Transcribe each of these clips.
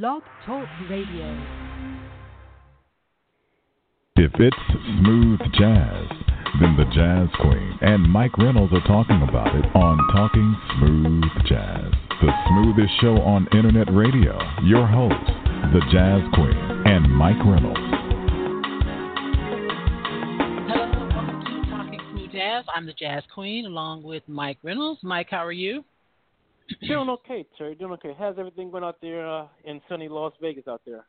Blog Talk Radio. If it's smooth jazz, then the Jazz Queen and Mike Reynolds are talking about it on Talking Smooth Jazz, the smoothest show on internet radio. Your host, the Jazz Queen and Mike Reynolds. Hello, welcome to Talking Smooth Jazz. I'm the Jazz Queen along with Mike Reynolds. Mike, how are you? Doing okay, Terry. Doing okay. How's everything going out there uh, in sunny Las Vegas out there?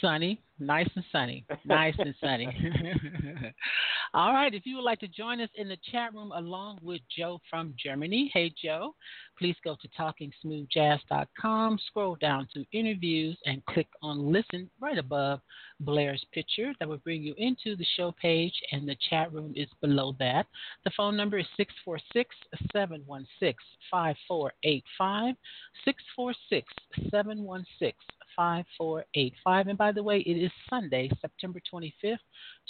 Sunny, nice and sunny, nice and sunny. All right, if you would like to join us in the chat room along with Joe from Germany, hey Joe, please go to talkingsmoothjazz.com, scroll down to interviews, and click on listen right above Blair's picture. That will bring you into the show page, and the chat room is below that. The phone number is 646 716 5485. 646 716 5485. And by the way, it is Sunday, September 25th,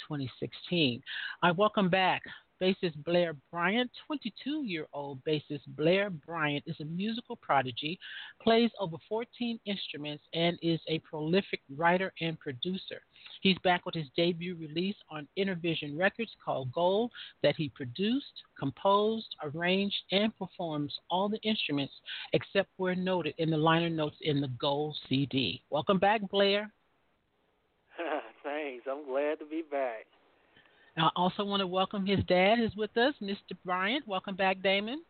2016. I welcome back bassist Blair Bryant. 22 year old bassist Blair Bryant is a musical prodigy, plays over 14 instruments, and is a prolific writer and producer. He's back with his debut release on Innervision Records called Gold that he produced, composed, arranged, and performs all the instruments except where noted in the liner notes in the Gold CD. Welcome back, Blair. Thanks. I'm glad to be back. I also want to welcome his dad who's with us, Mr. Bryant. Welcome back, Damon.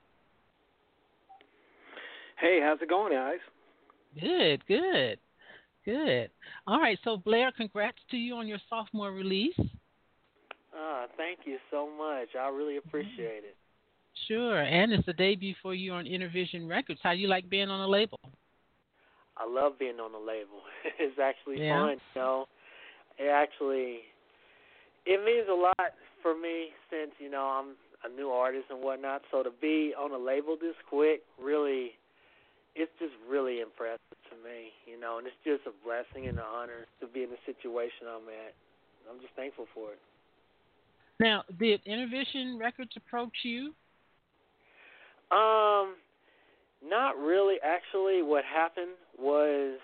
Hey, how's it going, guys? Good, good, good. All right, so Blair, congrats to you on your sophomore release. Ah, thank you so much. I really appreciate it. Sure, and it's a debut for you on Innervision Records. How do you like being on a label? I love being on a label. it's actually Yeah. fun, you know. It actually it means a lot for me since, you know, I'm a new artist and whatnot. So to be on a label this quick really it's just really impressive to me, you know, and it's just a blessing and an honor to be in the situation I'm at. I'm just thankful for it. Now, did Innervision Records approach you? Um, not really. Actually, what happened was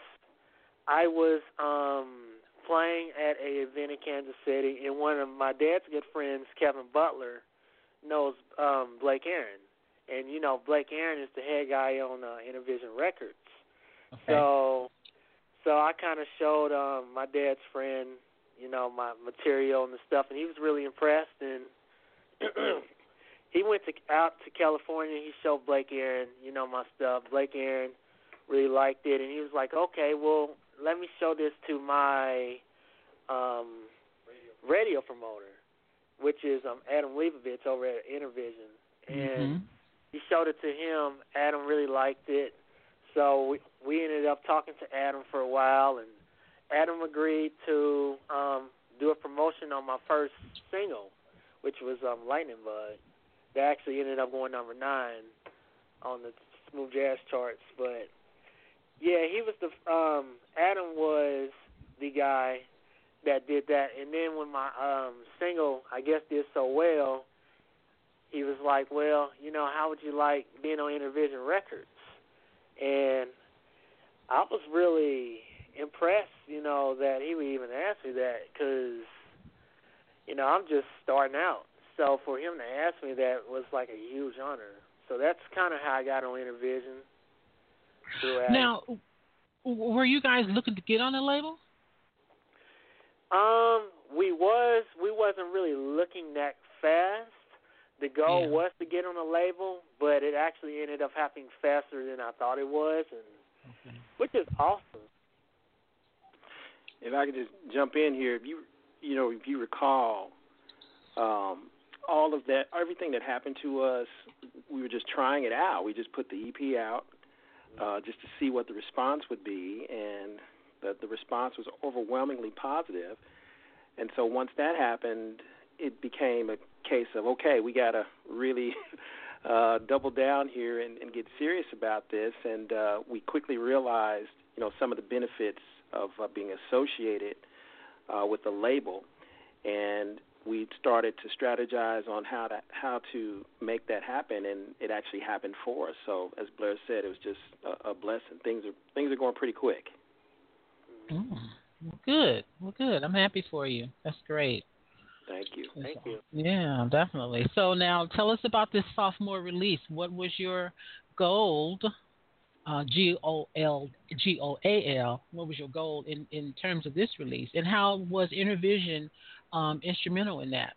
I was um playing at a event in Kansas City, and one of my dad's good friends, Kevin Butler, knows um Blake Aaron, and you know Blake Aaron is the head guy on uh, Innervision Records. Okay. So, so I kind of showed um my dad's friend, you know, my material and the stuff, and he was really impressed. And he went to out to California. He showed Blake Aaron, you know, my stuff. Blake Aaron really liked it, and he was like, "Okay, well, let me show this to my um radio promoter, which is um Adam Leibovitz over at Innervision." And Mhm. he showed it to him. Adam really liked it, so we we ended up talking to Adam for a while, and Adam agreed to um do a promotion on my first single, which was um Lightning Bug. That actually ended up going number nine on the smooth jazz charts. But yeah, he was the um Adam was the guy that did that, and then when my um single I guess did so well, he was like, "Well, you know, how would you like being on Innervision Records?" And I was really impressed, you know, that he would even ask me that because, you know, I'm just starting out. So for him to ask me that was like a huge honor. So that's kind of how I got on Innervision. Through Now, were you guys looking to get on a label? Um, we was we wasn't really looking that fast. The goal Yeah. was to get on a label, but it actually ended up happening faster than I thought it was, and which is awesome. If I could just jump in here, if you you know if you recall, um, all of that, everything that happened to us, we were just trying it out. We just put the EP out uh, just to see what the response would be, and the the response was overwhelmingly positive. And so once that happened, it became a case of okay, we got to really uh, double down here and, and get serious about this. And uh, we quickly realized, you know, some of the benefits of uh, being associated uh, with the label, and we started to strategize on how to how to make that happen, and it actually happened for us. So, as Blair said, it was just a, a blessing. Things are things are going pretty quick. Mm. Well, good. Well, good. I'm happy for you. That's great. Thank you. Thank you. Yeah, definitely. So now tell us about this sophomore release. What was your gold? Uh, G O L G O A L. What was your goal in, in terms of this release, and how was Innervision um, instrumental in that?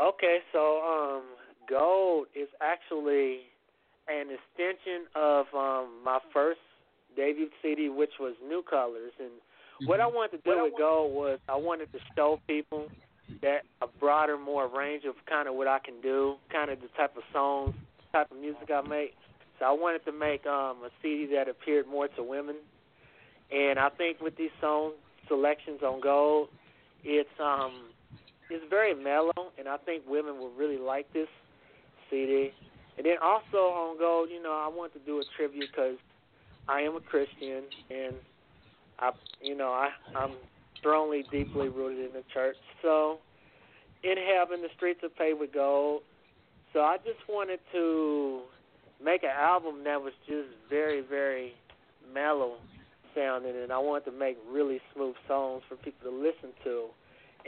Okay, so um, gold is actually an extension of um, my first debut CD, which was New Colors, and mm-hmm. what I wanted to do with gold was I wanted to show people that a broader, more range of kind of what I can do, kind of the type of songs, type of music I make. So I wanted to make um, a CD that appeared more to women. And I think with these song selections on Gold, it's um it's very mellow, and I think women will really like this CD. And then also on Gold, you know, I want to do a tribute because I am a Christian, and I, you know, I I'm strongly, deeply rooted in the church. So, in heaven, the streets are paved with gold. So I just wanted to make an album that was just very, very mellow sounding, and I wanted to make really smooth songs for people to listen to.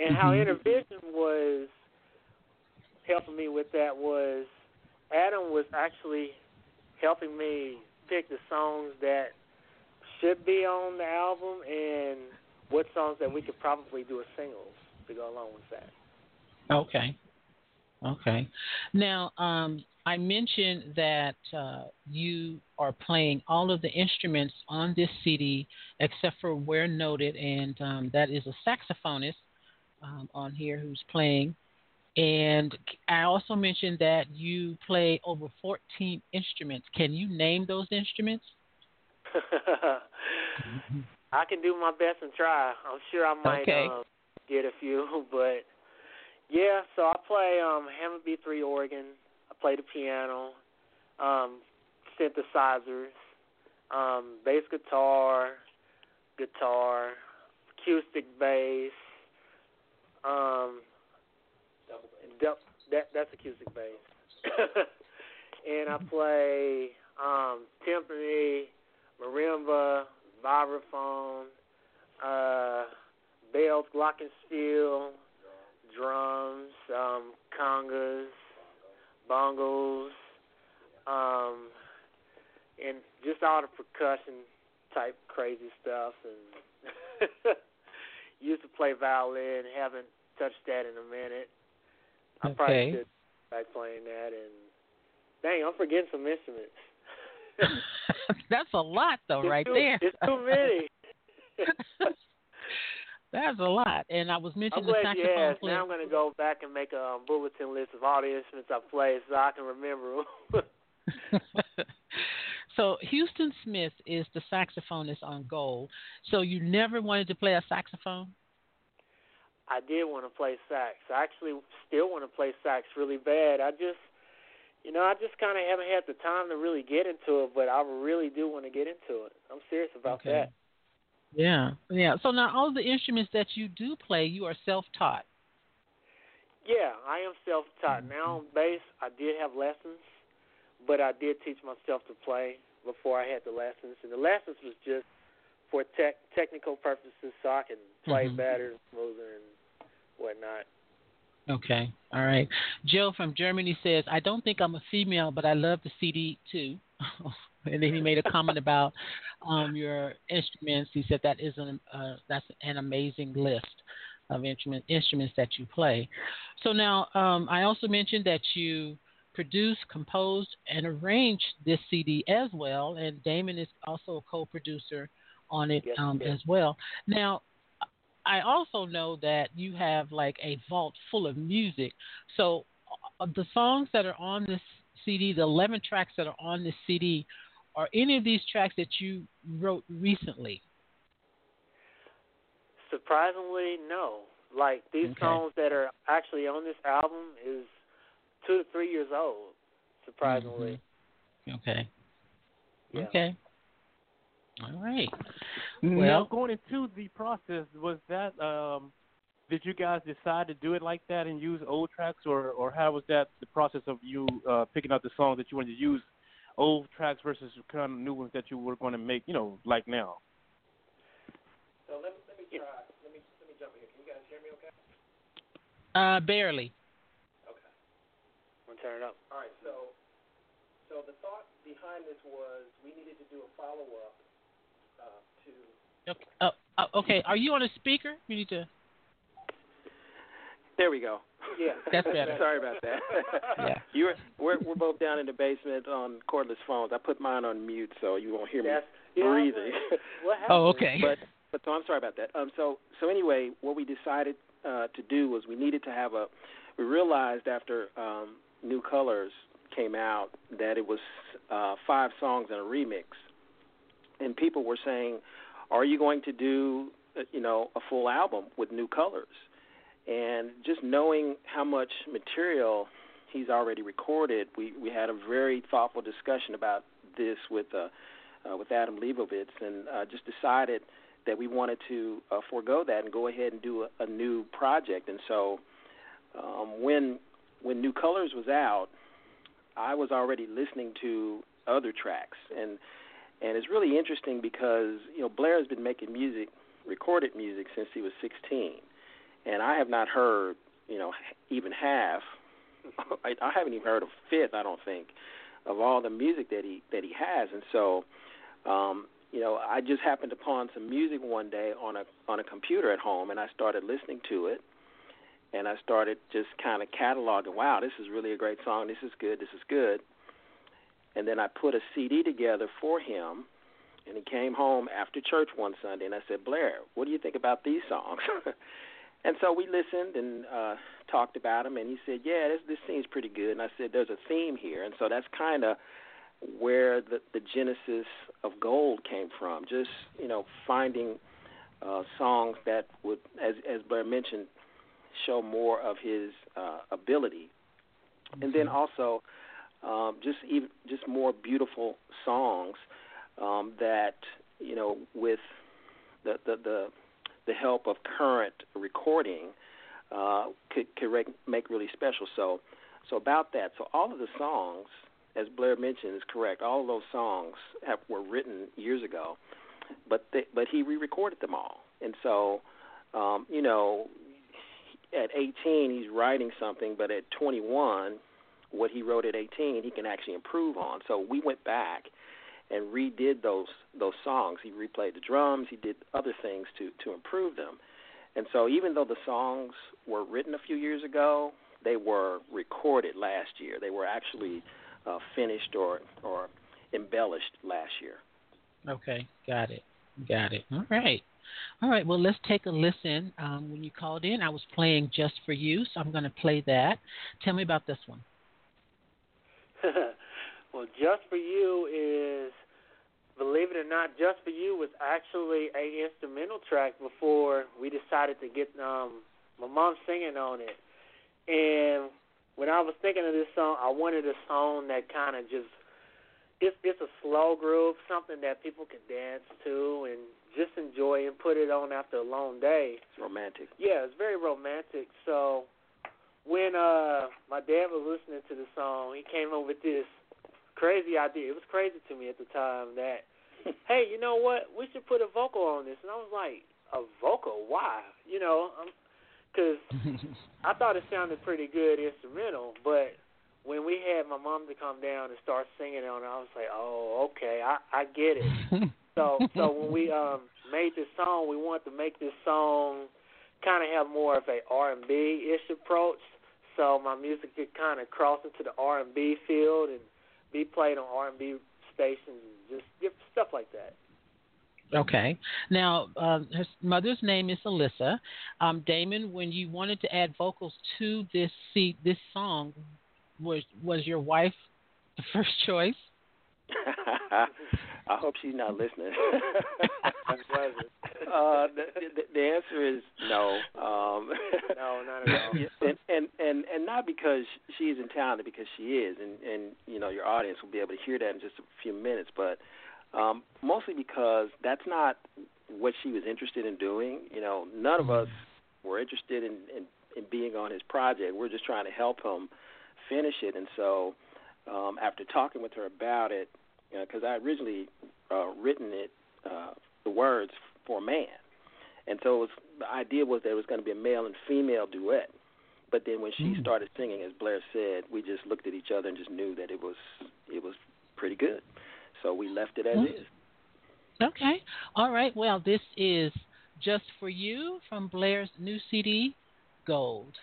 And how mm-hmm. Innervision was helping me with that was Adam was actually helping me pick the songs that should be on the album and what songs that we could probably do as singles to go along with that. Okay. Okay. Now, um, I mentioned that uh, you are playing all of the instruments on this CD except for where noted, and um, that is a saxophonist um, on here who's playing. And I also mentioned that you play over 14 instruments. Can you name those instruments? I can do my best and try. I'm sure I might okay. uh, get a few, but yeah. So I play um, Hammond B3 organ. Play the piano, um, synthesizers, um, bass guitar, guitar, acoustic bass. Um, that that's acoustic bass. and I play um, timpani, marimba, vibraphone, uh, bells, glockenspiel, drums, um, congas, bongos, um, and just all the percussion type crazy stuff. And used to play violin, haven't touched that in a minute. I okay. probably should try playing that. And dang, I'm forgetting some instruments. That's a lot, though, it's right too, there. It's too many. That's a lot, and I was mentioning I'm the saxophone you asked. player. Now I'm going to go back and make a um, bulletin list of all the instruments I played so I can remember them. so Houston Smith is the saxophonist on Gold. So you never wanted to play a saxophone? I did want to play sax. I actually still want to play sax really bad. I just, you know, I just kind of haven't had the time to really get into it, but I really do want to get into it. I'm serious about okay. that. Yeah, yeah. So now all the instruments that you do play, you are self-taught. Yeah, I am self-taught. Mm-hmm. Now on bass, I did have lessons, but I did teach myself to play before I had the lessons, and the lessons was just for tech technical purposes, so I can play mm-hmm. better, smoother, and whatnot. Okay, all right. Joe from Germany says, "I don't think I'm a female, but I love the CD too." and then he made a comment about um, your instruments. He said that is an uh, that's an amazing list of instrument, instruments that you play. So now um, I also mentioned that you produced, composed, and arranged this CD as well, and Damon is also a co-producer on it yes, um, yes. as well. Now I also know that you have like a vault full of music. So uh, the songs that are on this CD, the 11 tracks that are on this CD, are any of these tracks that you wrote recently? Surprisingly, no. Like these okay. songs that are actually on this album is two to three years old. Surprisingly. Mm-hmm. Okay. Yeah. Okay. All right. Well, Well, going into the process, was that um, did you guys decide to do it like that and use old tracks, or or how was that the process of you uh, picking out the songs that you wanted to use, old tracks versus kind of new ones that you were going to make, you know, like now? So let, let me try. Let me let me jump in here. Can you guys hear me? Okay. Uh, barely. Okay. I'm gonna turn it up. All right. So so the thought behind this was we needed to do a follow up uh, to. Okay. Uh, uh, okay. Are you on a speaker? You need to. There we go. Yeah. That's better. Sorry about that. Yeah. You're we're we're both down in the basement on cordless phones. I put mine on mute so you won't hear me That's, yeah, breathing. What happened? Oh, okay. but but so I'm sorry about that. Um, so so anyway, what we decided uh, to do was we needed to have a. We realized after um, New Colors came out that it was uh, five songs and a remix, and people were saying, "Are you going to do uh, you know a full album with New Colors?" And just knowing how much material he's already recorded, we we had a very thoughtful discussion about this with uh, uh, with Adam Leibovitz, and uh, just decided that we wanted to uh, forego that and go ahead and do a, a new project. And so, um, when when New Colors was out, I was already listening to other tracks, and and it's really interesting because you know Blair has been making music, recorded music since he was 16, and I have not heard you know even half. I, I haven't even heard a fifth, I don't think, of all the music that he that he has, and so. Um, you know, I just happened upon some music one day on a on a computer at home, and I started listening to it, and I started just kind of cataloging. Wow, this is really a great song. This is good. This is good. And then I put a CD together for him, and he came home after church one Sunday, and I said, Blair, what do you think about these songs? and so we listened and uh, talked about them, and he said, Yeah, this this seems pretty good. And I said, There's a theme here, and so that's kind of where the the genesis of gold came from. Just you know finding uh songs that would as as Blair mentioned show more of his uh ability. And then also um just even just more beautiful songs um that you know with the the the, the help of current recording uh could could make really special so so about that so all of the songs as Blair mentioned, is correct. All of those songs have, were written years ago, but they, but he re-recorded them all, and so um, you know, at 18 he's writing something, but at 21, what he wrote at 18 he can actually improve on. So we went back and redid those those songs. He replayed the drums. He did other things to to improve them. And so even though the songs were written a few years ago, they were recorded last year. They were actually uh, finished or or embellished last year. Okay, got it, got it. All right, all right. Well, let's take a listen. Um, when you called in, I was playing "Just for You," so I'm going to play that. Tell me about this one. well, "Just for You" is, believe it or not, "Just for You" was actually a instrumental track before we decided to get um, my mom singing on it, and when I was thinking of this song, I wanted a song that kind of just it's it's a slow groove, something that people can dance to and just enjoy and put it on after a long day. It's romantic. Yeah, it's very romantic. So when uh my dad was listening to the song, he came up with this crazy idea. It was crazy to me at the time that hey, you know what? We should put a vocal on this. And I was like, a vocal? Why? You know, because I thought it sounded pretty good instrumental, but when we had my mom to come down and start singing on it, I was like, oh, okay, I I get it. so so when we um made this song, we wanted to make this song kind of have more of a R and B ish approach, so my music could kind of cross into the R and B field and be played on R and B stations and just stuff like that. Okay. Now, uh, her mother's name is Alyssa. Um, Damon, when you wanted to add vocals to this see, this song, was was your wife the first choice? I hope she's not listening. uh, the, the, the answer is no. Um, no, not at all. and, and and and not because she isn't talented, because she is, and and you know your audience will be able to hear that in just a few minutes. But um, mostly because that's not what she was interested in doing. You know, none of us were interested in, in, in being on his project. We're just trying to help him finish it. And so, um, after talking with her about it, because you know, I originally uh, written it, uh, the words for a man, and so it was the idea was there was going to be a male and female duet. But then when she Mm. started singing, as Blair said, we just looked at each other and just knew that it was it was pretty good. So we left it as Mm. is. Okay. All right. Well, this is Just for You from Blair's new CD, Gold.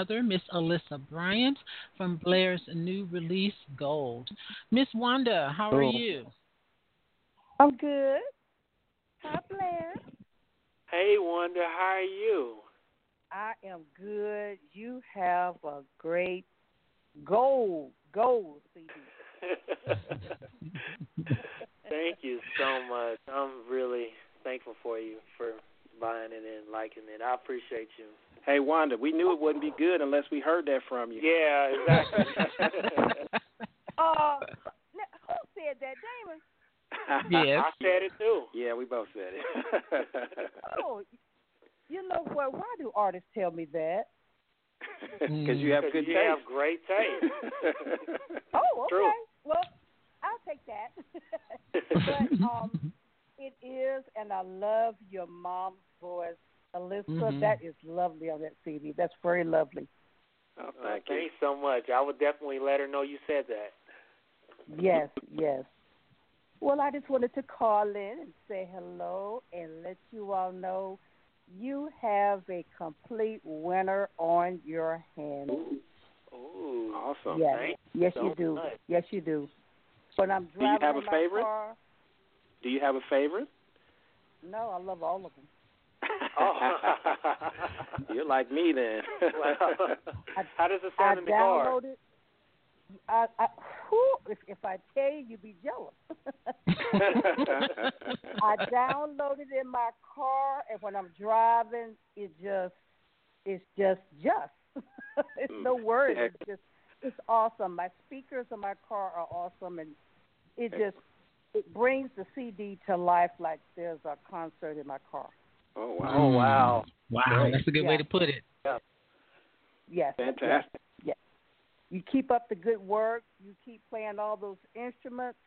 Mother, Miss Alyssa Bryant, from Blair's new release, Gold. Miss Wanda, how are oh. you? I'm good. Hi, Blair. Hey, Wanda, how are you? I am good. You have a great gold, gold CD. Thank you so much. I'm really thankful for you for buying it and liking it. I appreciate you. Hey Wanda, we knew it wouldn't be good unless we heard that from you. Yeah, exactly. uh, who said that, Damon? Yes. I said it too. Yeah, we both said it. oh, you know what? Why do artists tell me that? Because you have good you taste. have great taste. oh, okay. True. Well, I'll take that. but um, it is, and I love your mom's voice, Alyssa. Mhm. That is lovely on that CD. That's very lovely. Oh, Uh, thank you. Thanks so much. I would definitely let her know you said that. Yes, yes. Well, I just wanted to call in and say hello and let you all know you have a complete winner on your hands. Ooh. Awesome. Yes, Thank yes, so you do. much. Yes, you do. When I'm you driving have a my favorite? car, Do you have a favorite? no, I love all of them. Oh. You're like me then. Well, I- how does it I sound in the car? downloaded. I, I, whew, if, if I tell you, you'd be jealous. I downloaded it in my car, and when I'm driving, it just, it's just, just. it's no mm. words. It's just, it's awesome. My speakers in my car are awesome, and it just, it brings the CD to life like there's a concert in my car. oh wow. Oh wow. Wow, Great. that's a good way to put it. Yes. yes, Fantastic. Yes. You keep up the good work. You keep playing all those instruments,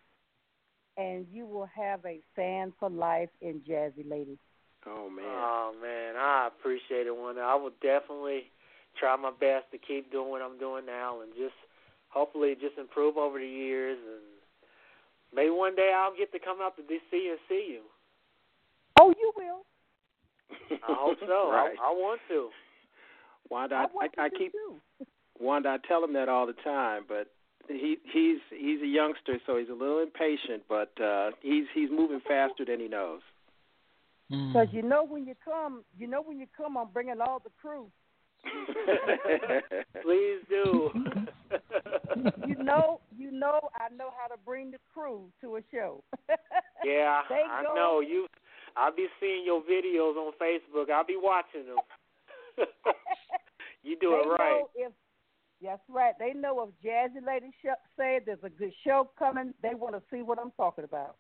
and you will have a fan for life in Jazzy Lady. Oh man. Oh man, I appreciate it, Wanda. I will definitely try my best to keep doing what I'm doing now, and just hopefully just improve over the years, and maybe one day I'll get to come out to DC and see you. Oh, you will. I hope so. right. I, I want to. Wanda, I, I, want I, I keep too. Wanda. I tell him that all the time, but he he's he's a youngster, so he's a little impatient, but uh he's he's moving faster than he knows. Mm. Because you know when you come, you know when you come, I'm bringing all the crew. Please do. You know, you know, I know how to bring the crew to a show. yeah, They I know you. I'll be seeing your videos on Facebook. I'll be watching them. you do they it right. know if that's right. They know if Jazzy Lady sh- say there's a good show coming, they want to see what I'm talking about.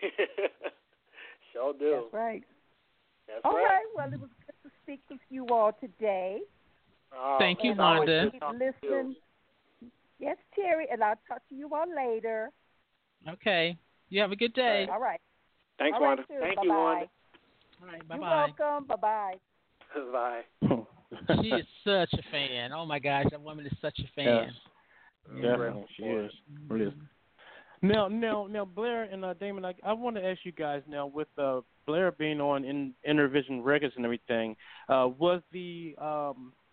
sure do. That's right. That's All right. right. Well, it was good to speak with you all today. Oh, Thank you, it's always Wanda. Keep you. listening. Yes, Terry, and I'll talk to you all later. Okay. You have a good day. All right. Thanks, all right, Wanda. too. Thank Bye-bye. you, Wanda. All right. Bye You're welcome. Bye bye. Bye. She is such a fan. Oh my gosh, that woman is such a fan. Yes, definitely, she is. Really is. Now, now, now, Blair and uh, Damon, I, I want to ask you guys now, with uh, Blair being on in Innervision Records and everything, uh, was the um, this,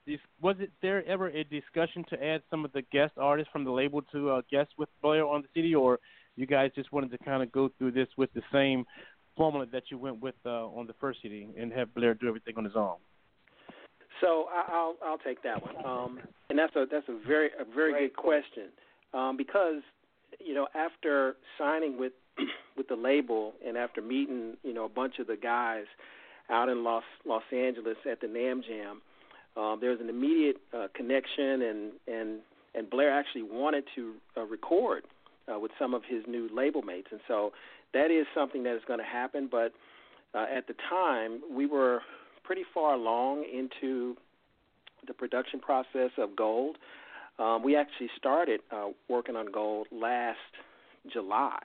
was it there ever a discussion to add some of the guest artists from the label to uh, guest with Blair on the CD, or you guys just wanted to kind of go through this with the same formula that you went with uh, on the first CD and have Blair do everything on his own? So I'll I'll take that one. Um, and that's a that's a very a very Great good question. Um, because you know after signing with with the label and after meeting you know a bunch of the guys out in Los Los Angeles at the NAMM Jam, um, there was an immediate uh, connection and and and Blair actually wanted to uh, record uh, with some of his new label mates, and so that is something that is going to happen. But uh, at the time, we were pretty far along into the production process of Gold. Um, we actually started uh, working on Gold last July,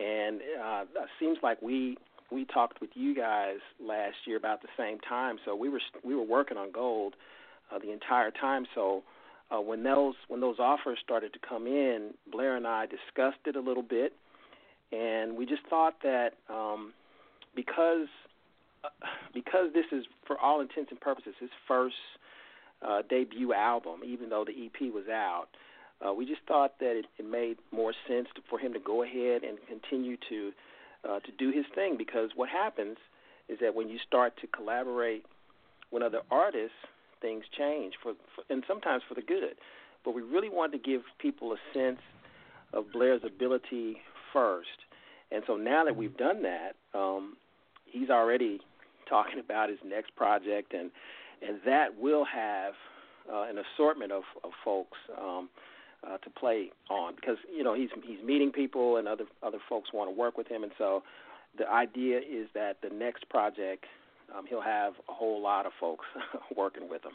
and uh, it seems like we we talked with you guys last year about the same time. So we were we were working on Gold uh, the entire time. So uh, when those when those offers started to come in, Blair and I discussed it a little bit, and we just thought that um, because uh, because this is, for all intents and purposes, his first uh, debut album, even though the EP was out, uh, we just thought that it, it made more sense to, for him to go ahead and continue to uh, to do his thing. Because what happens is that when you start to collaborate with other artists, things change for, for and sometimes for the good. But we really wanted to give people a sense of Blair's ability first. And so now that we've done that, um, he's already talking about his next project, and and that will have uh, an assortment of, of folks um, uh, to play on because you know he's he's meeting people and other other folks want to work with him, and so the idea is that the next project um, he'll have a whole lot of folks working with him.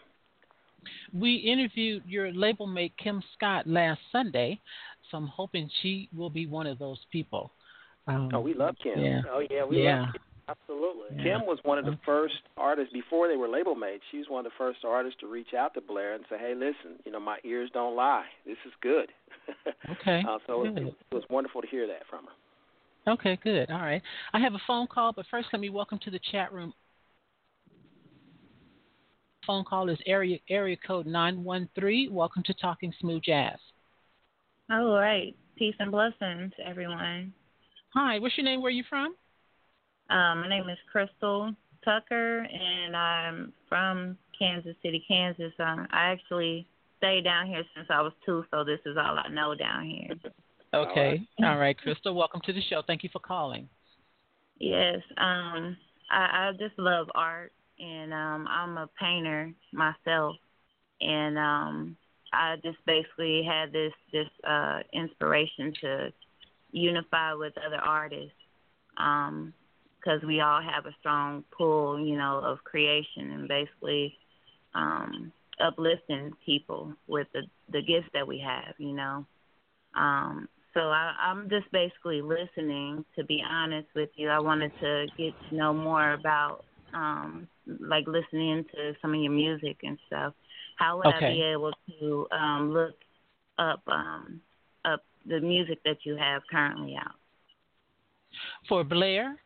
We interviewed your label mate Kim Scott last Sunday, so I'm hoping she will be one of those people. Um, oh, we love Kim. Yeah. Oh yeah, we yeah. love Kim. Absolutely. Yeah. Kim was one of the first artists before they were label mates. She was one of the first artists to reach out to Blair and say, "Hey, listen, you know my ears don't lie. This is good." Okay. uh, so good. it, it was wonderful to hear that from her. Okay, good. All right. I have a phone call, but first let me welcome to the chat room. Phone call is area area code nine one three. Welcome to Talking Smooth Jazz. All right. Peace and blessings, everyone. Hi, what's your name? Where are you from? Um, my name is Crystal Tucker, and I'm from Kansas City, Kansas. Um, I actually stayed down here since I was two, so this is all I know down here. Okay. All right, Crystal. Welcome to the show. Thank you for calling. Yes. Um, I, I just love art, and um, I'm a painter myself, and um, I just basically had this this uh, inspiration to unify with other artists. Um, because we all have a strong pull, you know, of creation and basically um, uplifting people with the the gifts that we have, you know. Um, so I, I'm just basically listening. To be honest with you, I wanted to get to know more about, um, like listening to some of your music and stuff. How would I be able to um, look up um, up the music that you have currently out? For Blair,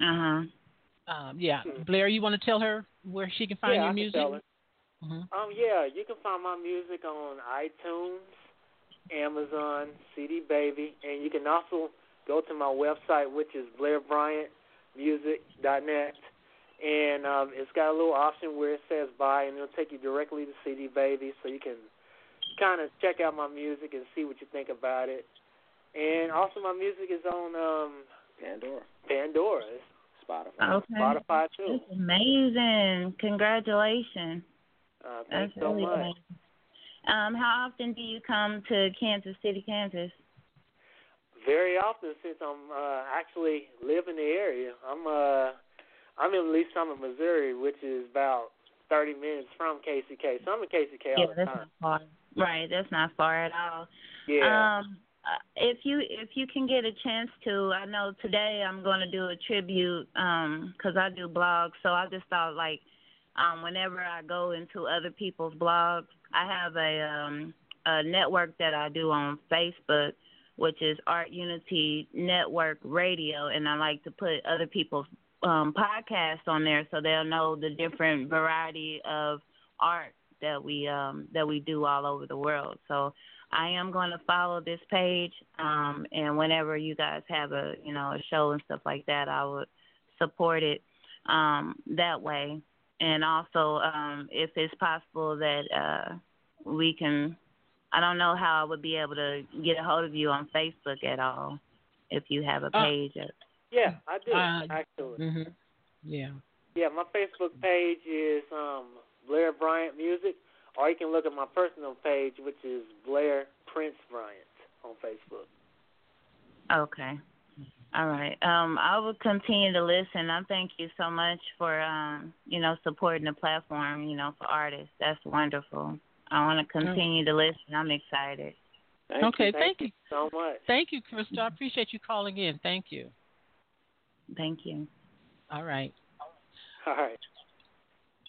Uh huh. um, yeah, Hmm. Blair, you want to tell her where she can find yeah, your I music? Can tell her. hmm Um, yeah, you can find my music on iTunes, Amazon, CD Baby, and you can also go to my website, which is BlairBryantMusic.net, and um, it's got a little option where it says buy, and it'll take you directly to CD Baby, so you can kind of check out my music and see what you think about it. And also, my music is on um, Pandora, Pandora, Spotify. Okay. Spotify too. That's amazing. Congratulations. Uh, That's thanks so really much. amazing. Um, how often do you come to Kansas City, Kansas? Very often since I'm uh actually live in the area. I'm uh I'm in Lee Summit, Missouri, which is about thirty minutes from KCK. So I'm in KCK yeah, all the that's time. not far. Right, that's not far at all. Yeah. Um, if you if you can get a chance to, I know today I'm going to do a tribute um 'cause I do blogs, so I just thought like um, whenever I go into other people's blogs, I have a um, a network that I do on Facebook, which is Art Unity Network Radio, and I like to put other people's um, podcasts on there so they'll know the different variety of art that we um, that we do all over the world. So I am going to follow this page, um, and whenever you guys have a you know a show and stuff like that, I would support it um, that way. And also, um, if it's possible that uh, we can, I don't know how I would be able to get a hold of you on Facebook at all, if you have a Uh, page. yeah, I do Uh, actually. hmm Yeah. Yeah, my Facebook page is um Blair Bryant Music, or you can look at my personal page, which is Blair Prince Bryant on Facebook. Okay. All right. Um, I will continue to listen. I thank you so much for um, you know, supporting the platform, you know, for artists. That's wonderful. I want to continue to listen. I'm excited. Thank okay, you. thank you. So much. Thank you, Crystal. I appreciate you calling in. Thank you. Thank you. All right. All right.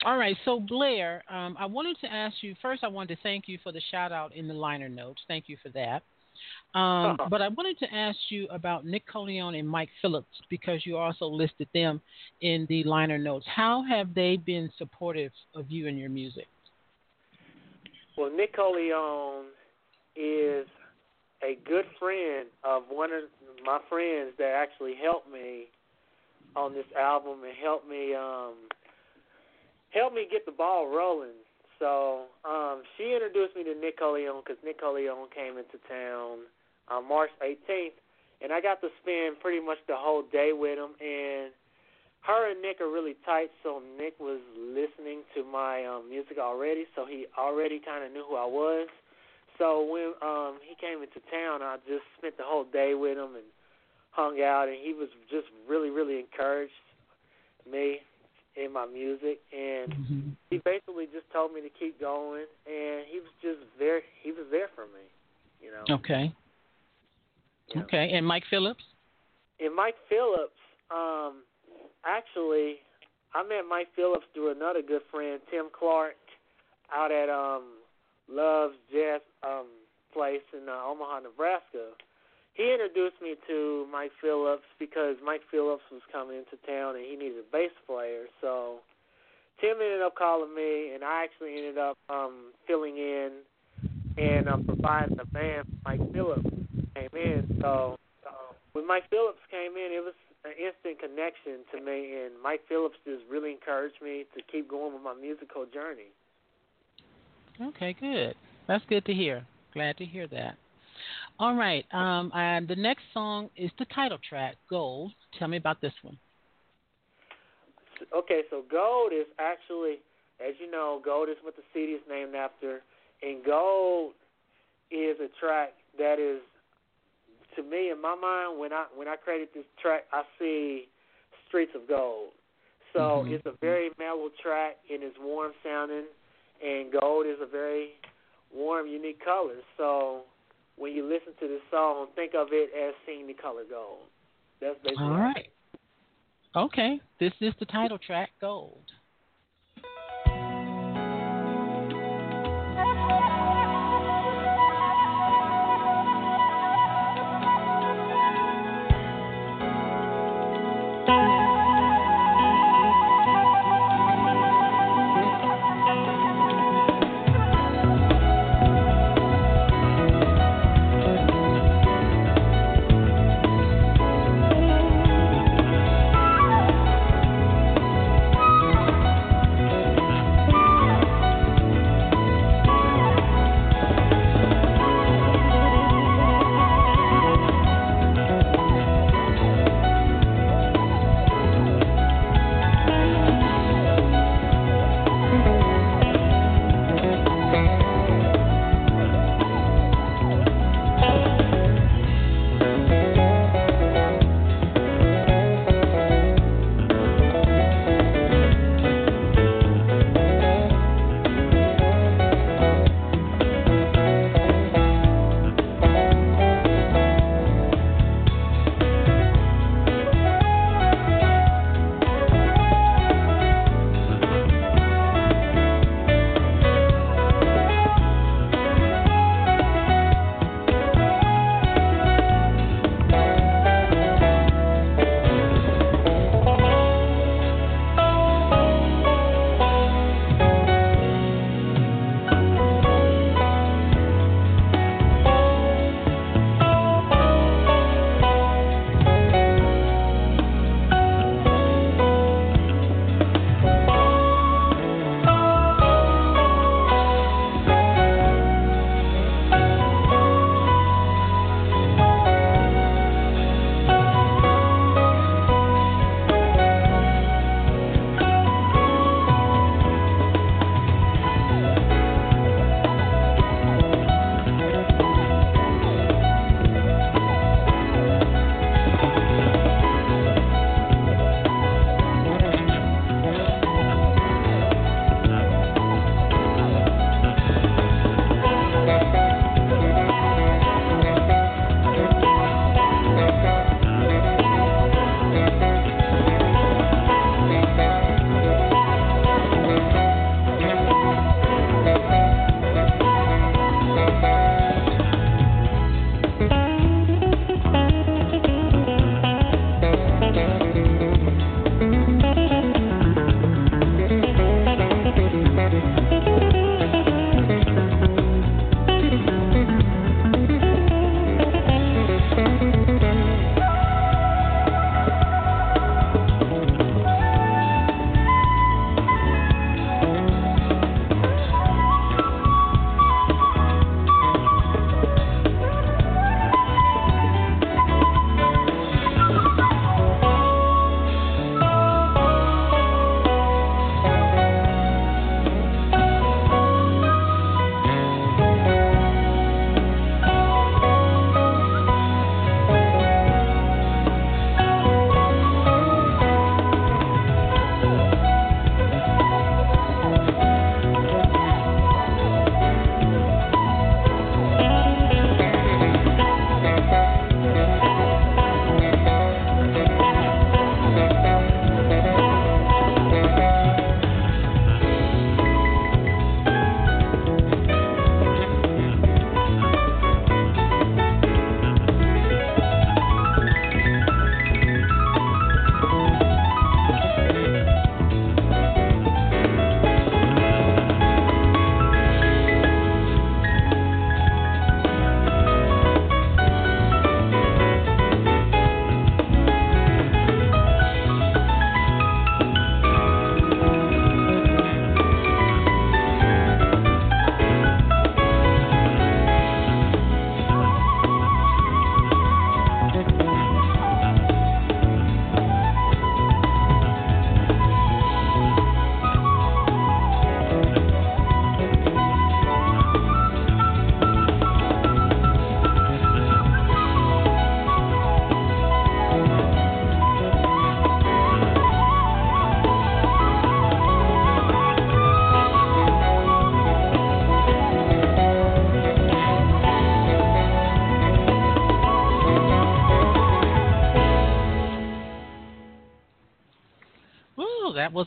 All right. So, Blair, um, I wanted to ask you first, I wanted to thank you for the shout out in the liner notes. Thank you for that. Um, uh-huh. But I wanted to ask you about Nick Colionne and Mike Phillips because you also listed them in the liner notes. How have they been supportive of you and your music? Well, Nick Colionne is a good friend of one of my friends that actually helped me on this album and helped me um helped me get the ball rolling. So um she introduced me to Nick Colionne because Nick Colionne came into town on March 18th, and I got to spend pretty much the whole day with him. And her and Nick are really tight, so Nick was listening to my um, music already, so he already kind of knew who I was. So when um, he came into town, I just spent the whole day with him and hung out, and he was just really, really encouraged me in my music, and mm-hmm. he basically just told me to keep going, and he was just there. He was there for me, you know. Okay. Okay, and Mike Phillips. And Mike Phillips, um, actually, I met Mike Phillips through another good friend, Tim Clark, out at um, Love's Jazz um, place in uh, Omaha, Nebraska. He introduced me to Mike Phillips because Mike Phillips was coming into town and he needed a bass player. So Tim ended up calling me, and I actually ended up um, filling in and um, providing the band for Mike Phillips came in. So when Mike Phillips came in, it was an instant connection to me, and Mike Phillips just really encouraged me to keep going with my musical journey. Okay, good. That's good to hear. Glad to hear that. All right. Um, and the next song is the title track, Gold. Tell me about this one. Okay, so Gold is actually, as you know, Gold is what the CD is named after, and Gold is a track that is to me in my mind when I when I created this track, I see Streets of Gold. So mm-hmm. it's a very mellow track and it's warm sounding, and gold is a very warm, unique color. So when you listen to this song, think of it as seeing the color gold. That's basically all right. Okay, this is the title track, Gold.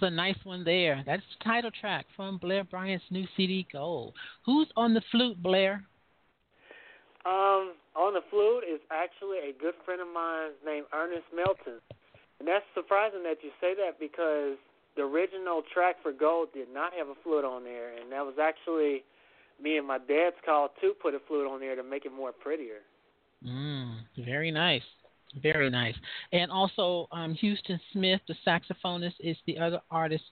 Was a nice one there. That's the title track from Blair Bryant's new CD, Gold. Who's on the flute, Blair? Um, on the flute is actually a good friend of mine named Ernest Melton. And that's surprising that you say that because the original track for Gold did not have a flute on there, and that was actually me and my dad's call to put a flute on there to make it more prettier. Mm, very nice. Very nice. And also, um, Houston Smith, the saxophonist, is the other artist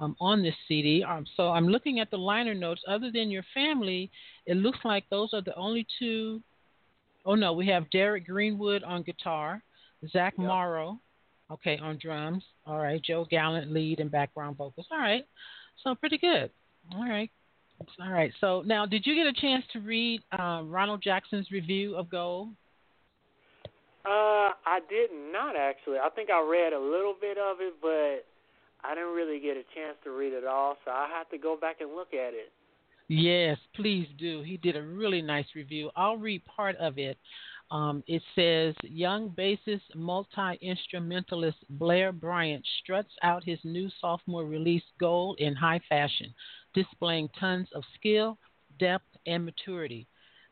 um, on this CD. Um, so I'm looking at the liner notes. Other than your family, it looks like those are the only two. Oh, no, we have Derek Greenwood on guitar, Zach yep. Morrow, okay, on drums. All right, Joe Gallant, lead and background vocals. All right, so pretty good. All right. All right. So now, did you get a chance to read uh, Ronald Jackson's review of Gold? Uh, I did not actually. I think I read a little bit of it, but I didn't really get a chance to read it all, so I have to go back and look at it. Yes, please do. He did a really nice review. I'll read part of it. Um, it says young bassist multi instrumentalist Blair Bryant struts out his new sophomore release Gold in high fashion, displaying tons of skill, depth, and maturity.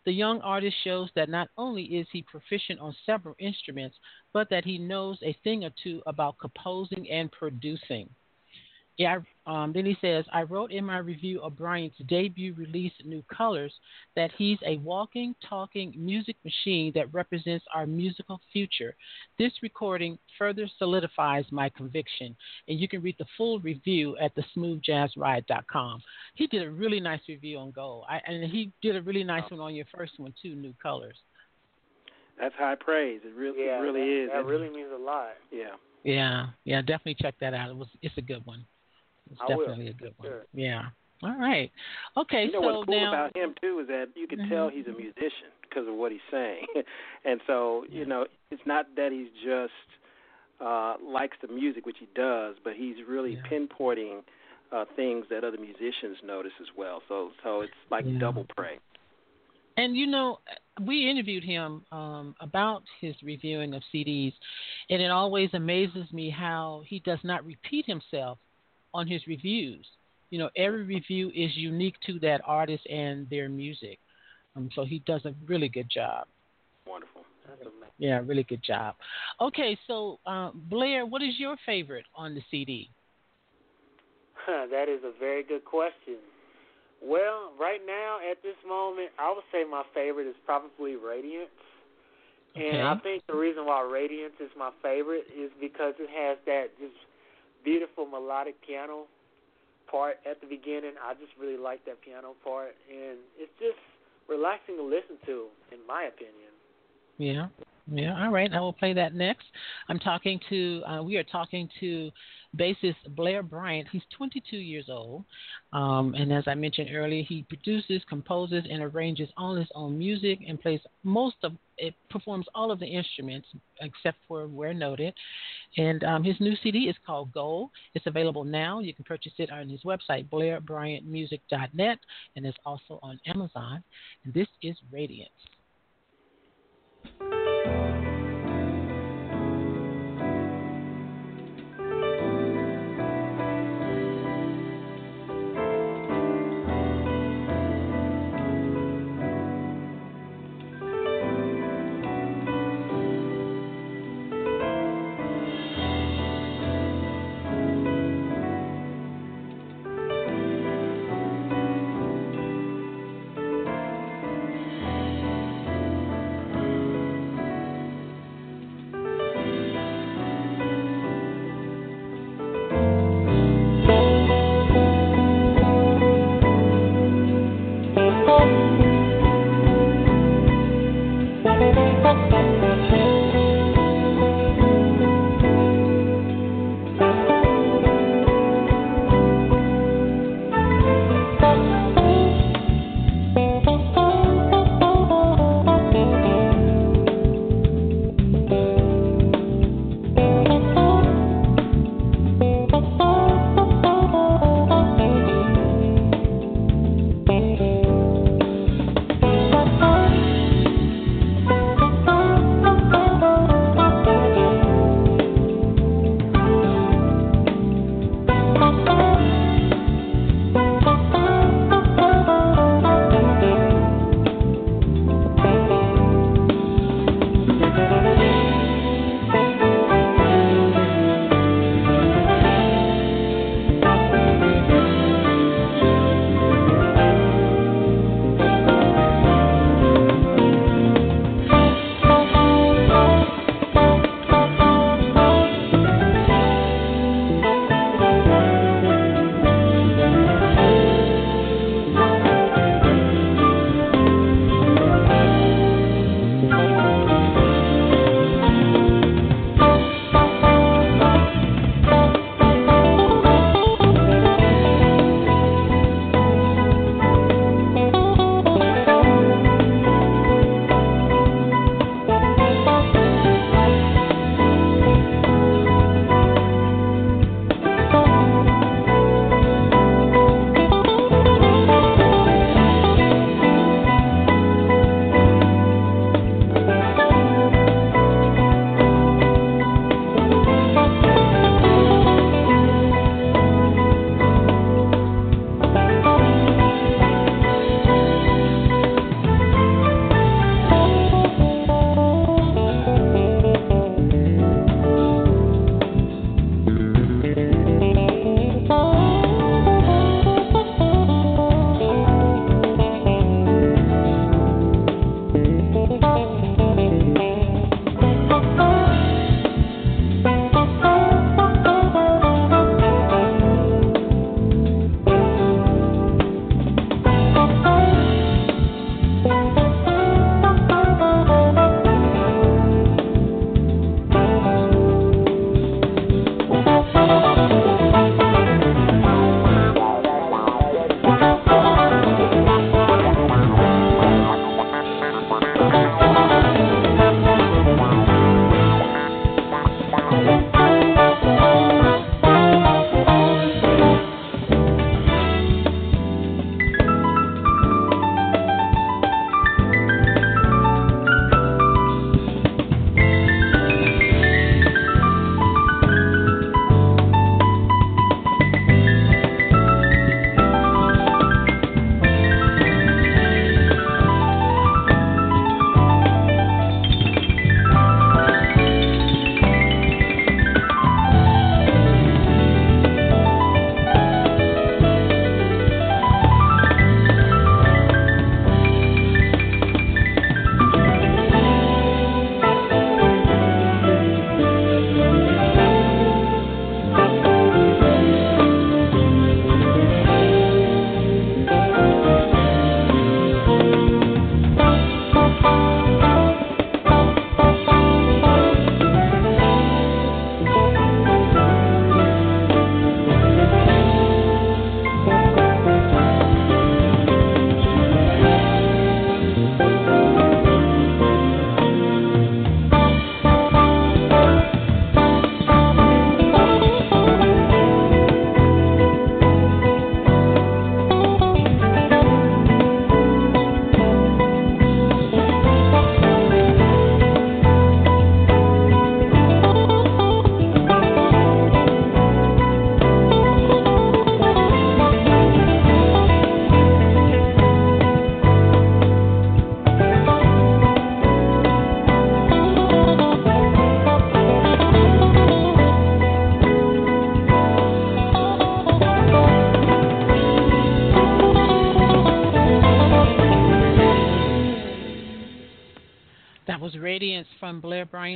The young artist shows that not only is he proficient on several instruments, but that he knows a thing or two about composing and producing. Yeah, um, then he says, I wrote in my review of Bryant's debut release, New Colors, that he's a walking, talking music machine that represents our musical future. This recording further solidifies my conviction, and you can read the full review at thesmoothjazzride.com. He did a really nice review on Gold, I, and he did a really nice one on your first one, too, New Colors. That's high praise. It really, yeah, it really that, is. That really means a lot. Yeah. Yeah, yeah, definitely check that out. It was, it's a good one. It's I definitely will. a good one. Sure. Yeah. All right. Okay. You know so what's cool now, about him too is that you can Mhm. tell he's a musician because of what he's saying, and so you know it's not that he's just uh likes the music, which he does, but he's really Yeah. pinpointing uh things that other musicians notice as well. So so it's like Yeah. double prey. and you know, we interviewed him um, about his reviewing of CDs, and it always amazes me how he does not repeat himself on his reviews. You know, every review is unique to that artist and their music. Um, so he does a really good job. Wonderful. Yeah, really good job. Okay, so uh, Blair, what is your favorite on the CD? that is a very good question. Well, right now at this moment, I would say my favorite is probably Radiance. And I think the reason why Radiance is my favorite is because it has that just beautiful melodic piano part at the beginning. I just really like that piano part, and it's just relaxing to listen to, in my opinion. Yeah. Yeah. All right. I will play that next. I'm talking to, uh, we are talking to bassist Blair Bryant. He's 22 years old. Um, and as I mentioned earlier, he produces, composes, and arranges all his own music and plays most of it, performs all of the instruments except for where noted. And um, his new CD is called Gold. It's available now. You can purchase it on his website, blairbryantmusic.net, and it's also on Amazon. And this is Radiance.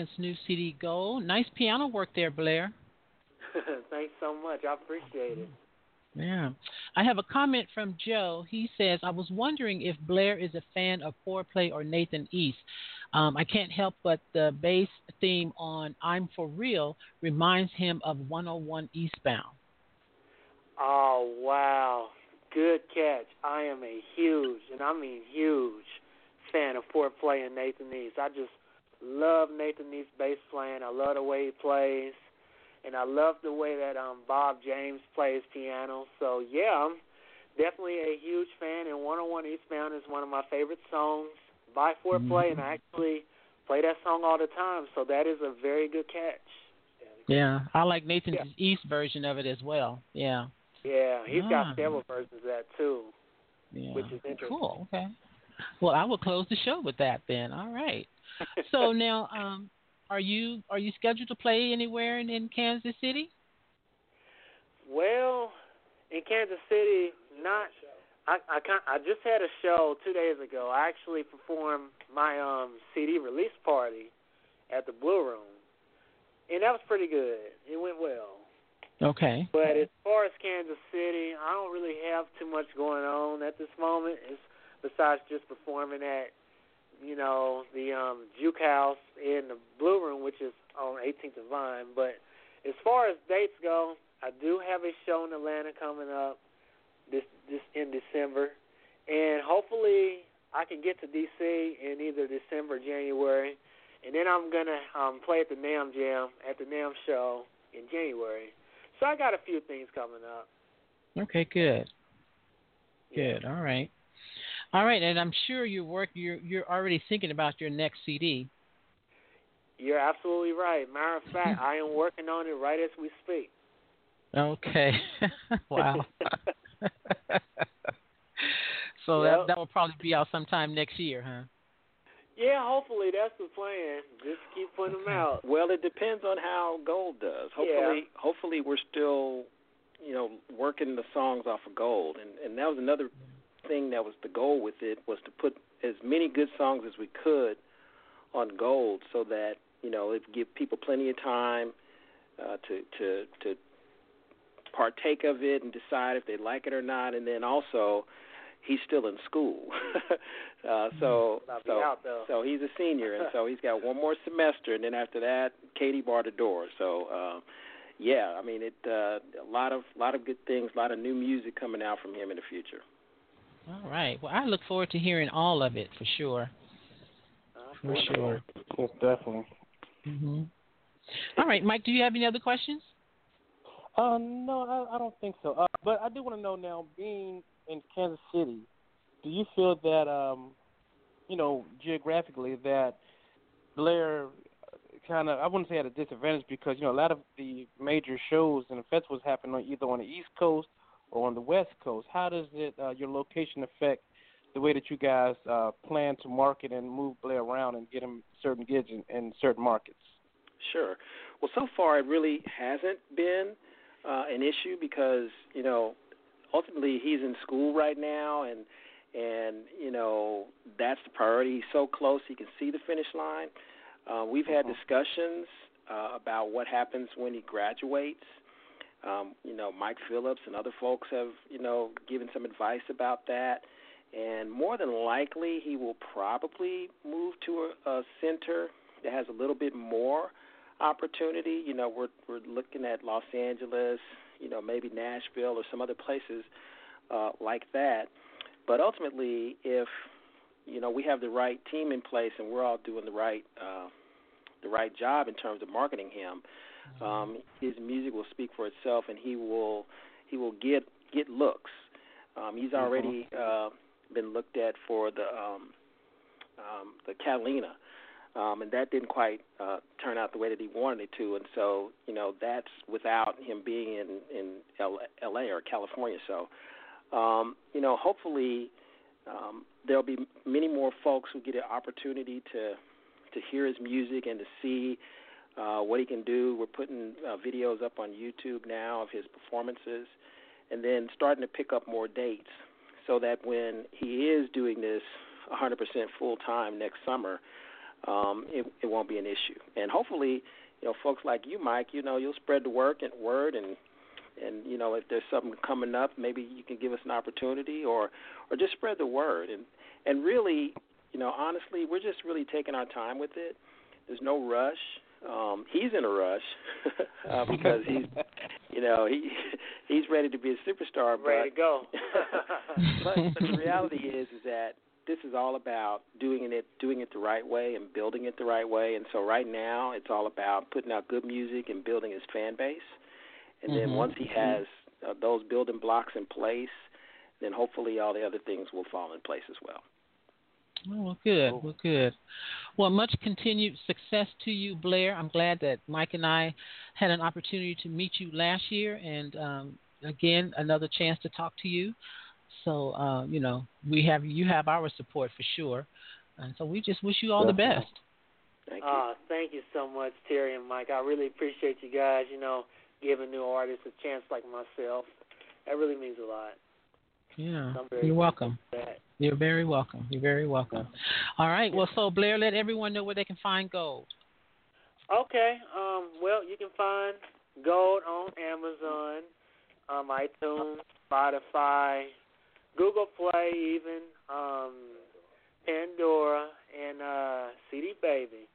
Bryant's new CD Gold. Nice piano work there, Blair. Thanks so much. I appreciate it. Yeah. I have a comment from Joe. He says, I was wondering if Blair is a fan of Fourplay or Nathan East. Um, I can't help but the bass theme on I'm For Real reminds him of 101 Eastbound. Oh, wow. Good catch. I am a huge, and I mean huge, fan of Fourplay and Nathan East. I just love Nathan East's bass playing. I love the way he plays and I love the way that um Bob James plays piano. So yeah, I'm definitely a huge fan. And 101 Eastbound is one of my favorite songs by Fourplay, mm-hmm. and I actually play that song all the time. So that is a very good catch. Yeah, I like Nathan yeah. East version of it as well. Yeah. Yeah, he's ah. got several versions of that too. Yeah. Which is interesting. Cool. Okay. Well, I will close the show with that then. All right. So now, um, are you are you scheduled to play anywhere in, in Kansas City? Well, in Kansas City, not. I I, I just had a show two days ago. I actually performed my um CD release party at the Blue Room, and that was pretty good. It went well. Okay. But as far as Kansas City, I don't really have too much going on at this moment. It's besides just performing at you know, the um, Juke House in the Blue Room, which is on 18th and Vine. But as far as dates go, I do have a show in Atlanta coming up this this in December, and hopefully I can get to DC in either December or January, and then I'm gonna um, play at the NAMM Jam at the NAMM show in January. So I got a few things coming up. Okay, good. Good. All right. All right, and I'm sure you work. You're you're already thinking about your next CD. You're absolutely right. Matter of fact, mm-hmm. I am working on it right as we speak. Okay. wow. so yep. that that will probably be out sometime next year, huh? Yeah, hopefully that's the plan. Just keep putting them out. Well, it depends on how Gold does. Hopefully, yeah. hopefully we're still, you know, working the songs off of Gold, and and that was another thing that was the goal with it was to put as many good songs as we could on gold, so that you know it give people plenty of time uh, to to to partake of it and decide if they like it or not, and then also he's still in school. uh, so so so he's a senior, and so he's got one more semester, and then after that, Katie barred the door. So. Uh, yeah, I mean it. Uh, a lot of lot of good things, a lot of new music coming out from him in the future. All right. Well, I look forward to hearing all of it for sure. For sure. Yes, definitely. Mhm. All right, Mike. Do you have any other questions? Uh, no, I, I don't think so. Uh, but I do want to know now, being in Kansas City, do you feel that, um, you know, geographically, that Blair kind of, I wouldn't say at a disadvantage because, you know, a lot of the major shows and festivals happen on either on the East Coast or on the West Coast. How does it uh, your location affect the way that you guys uh, plan to market and move Blair around and get him certain gigs in, in certain markets? Sure. Well, so far it really hasn't been uh, an issue because you know ultimately he's in school right now and and you know that's the priority. He's so close he can see the finish line. Uh, we've had uh-huh. discussions uh, about what happens when he graduates um, you know, Mike Phillips and other folks have, you know, given some advice about that. And more than likely, he will probably move to a, a center that has a little bit more opportunity. You know, we're we're looking at Los Angeles, you know, maybe Nashville or some other places uh, like that. But ultimately, if you know we have the right team in place and we're all doing the right uh, the right job in terms of marketing him, um, his music will speak for itself, and he will he will get get looks. Um, he's already uh, been looked at for the um, um, the Catalina, um, and that didn't quite uh, turn out the way that he wanted it to. And so, you know, that's without him being in in L.A. or California. So, um, you know, hopefully um, there'll be many more folks who get an opportunity to to hear his music and to see uh, what he can do. We're putting uh, videos up on YouTube now of his performances, and then starting to pick up more dates so that when he is doing this 100% full time next summer, um, it, it won't be an issue. And hopefully, you know, folks like you, Mike, you know, you'll spread the word and word and and you know if there's something coming up maybe you can give us an opportunity or or just spread the word and and really you know honestly we're just really taking our time with it there's no rush um he's in a rush uh, because he's you know he he's ready to be a superstar but ready to go. but, but the reality is is that this is all about doing it doing it the right way and building it the right way. And so right now it's all about putting out good music and building his fan base. And mm-hmm. then once he has uh, those building blocks in place then hopefully all the other things will fall in place as well Oh, well, good. Well, good. Well, much continued success to you, Blair. I'm glad that Mike and I had an opportunity to meet you last year, and um, again, another chance to talk to you. So, uh, you know, we have you have our support for sure, and so we just wish you all the best. Thank you. Uh, thank you so much, Terry and Mike. I really appreciate you guys. You know, giving new artists a chance like myself. That really means a lot. Yeah, you're welcome. You're very welcome. You're very welcome. All right. Well, so Blair, let everyone know where they can find Gold. Okay. Um. Well, you can find Gold on Amazon, um, iTunes, Spotify, Google Play, even um, Pandora, and uh, CD Baby.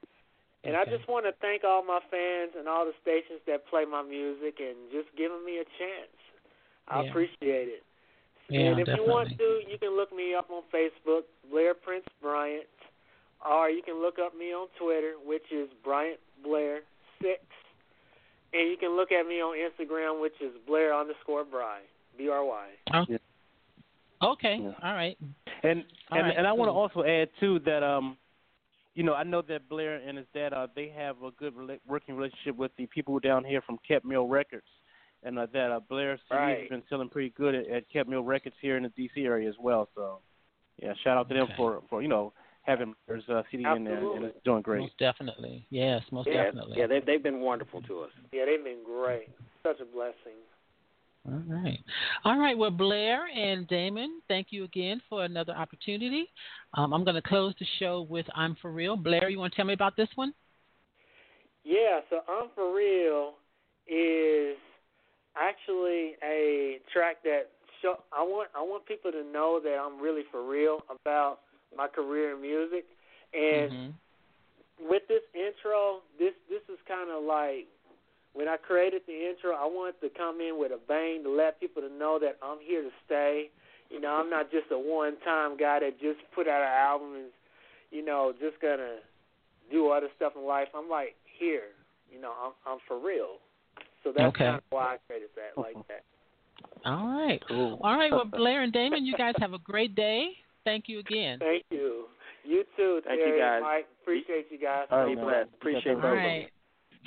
And okay. I just want to thank all my fans and all the stations that play my music and just giving me a chance. I yeah. appreciate it. Yeah, and if definitely. you want to, you can look me up on Facebook, Blair Prince Bryant, or you can look up me on Twitter, which is Bryant Blair Six, and you can look at me on Instagram, which is Blair underscore Bry, B R Y. Okay. Okay. Yeah. All right. And All and right, and I want to also add too that um, you know, I know that Blair and his dad uh they have a good rela- working relationship with the people down here from Kemp Mill Records, and uh, that uh, Blair's CD Right. has been selling pretty good at, at Kemp Mill Records here in the D.C. area as well. So, yeah, shout out to them Okay. for for you know having Blair's uh, CD in there and it's doing great. Most definitely. Yes, most yeah, definitely. yeah, they've they've been wonderful to us. Yeah, they've been great. Such a blessing. All right. All right. Well, Blair and Damon, thank you again for another opportunity. Um, I'm going to close the show with I'm For Real. Blair, you want to tell me about this one? Yeah, so I'm for real is actually a track that show I want I want people to know that I'm really for real about my career in music. And Mhm. with this intro, this this is kind of like when I created the intro, I wanted to come in with a bang to let people to know that I'm here to stay. You know, I'm not just a one-time guy that just put out an album and you know just gonna do other stuff in life. I'm like here, you know, I'm I'm for real. So that's Okay. kind of why I created that like that. All right. Cool. All right. Well, Blair and Damon, you guys have a great day. Thank you again. Thank you. You too, Thank you, guys. Mike. Appreciate you guys. All Be right, blessed. Appreciate All both of right.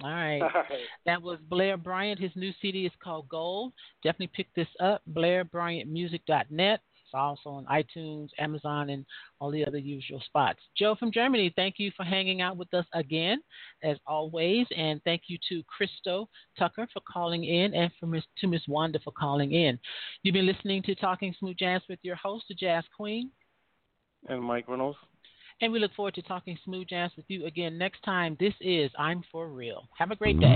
you. All right. All right. That was Blair Bryant. His new CD is called Gold. Definitely pick this up. BlairBryantMusic.net. It's also on iTunes, Amazon, and all the other usual spots. Joe from Germany, thank you for hanging out with us again, as always. And thank you to Crystal Tucker for calling in and for Miss, to Miss Wanda for calling in. You've been listening to Talking Smooth Jazz with your host, the Jazz Queen. And Mike Reynolds. And we look forward to talking smooth jazz with you again next time. This is I'm For Real. Have a great day.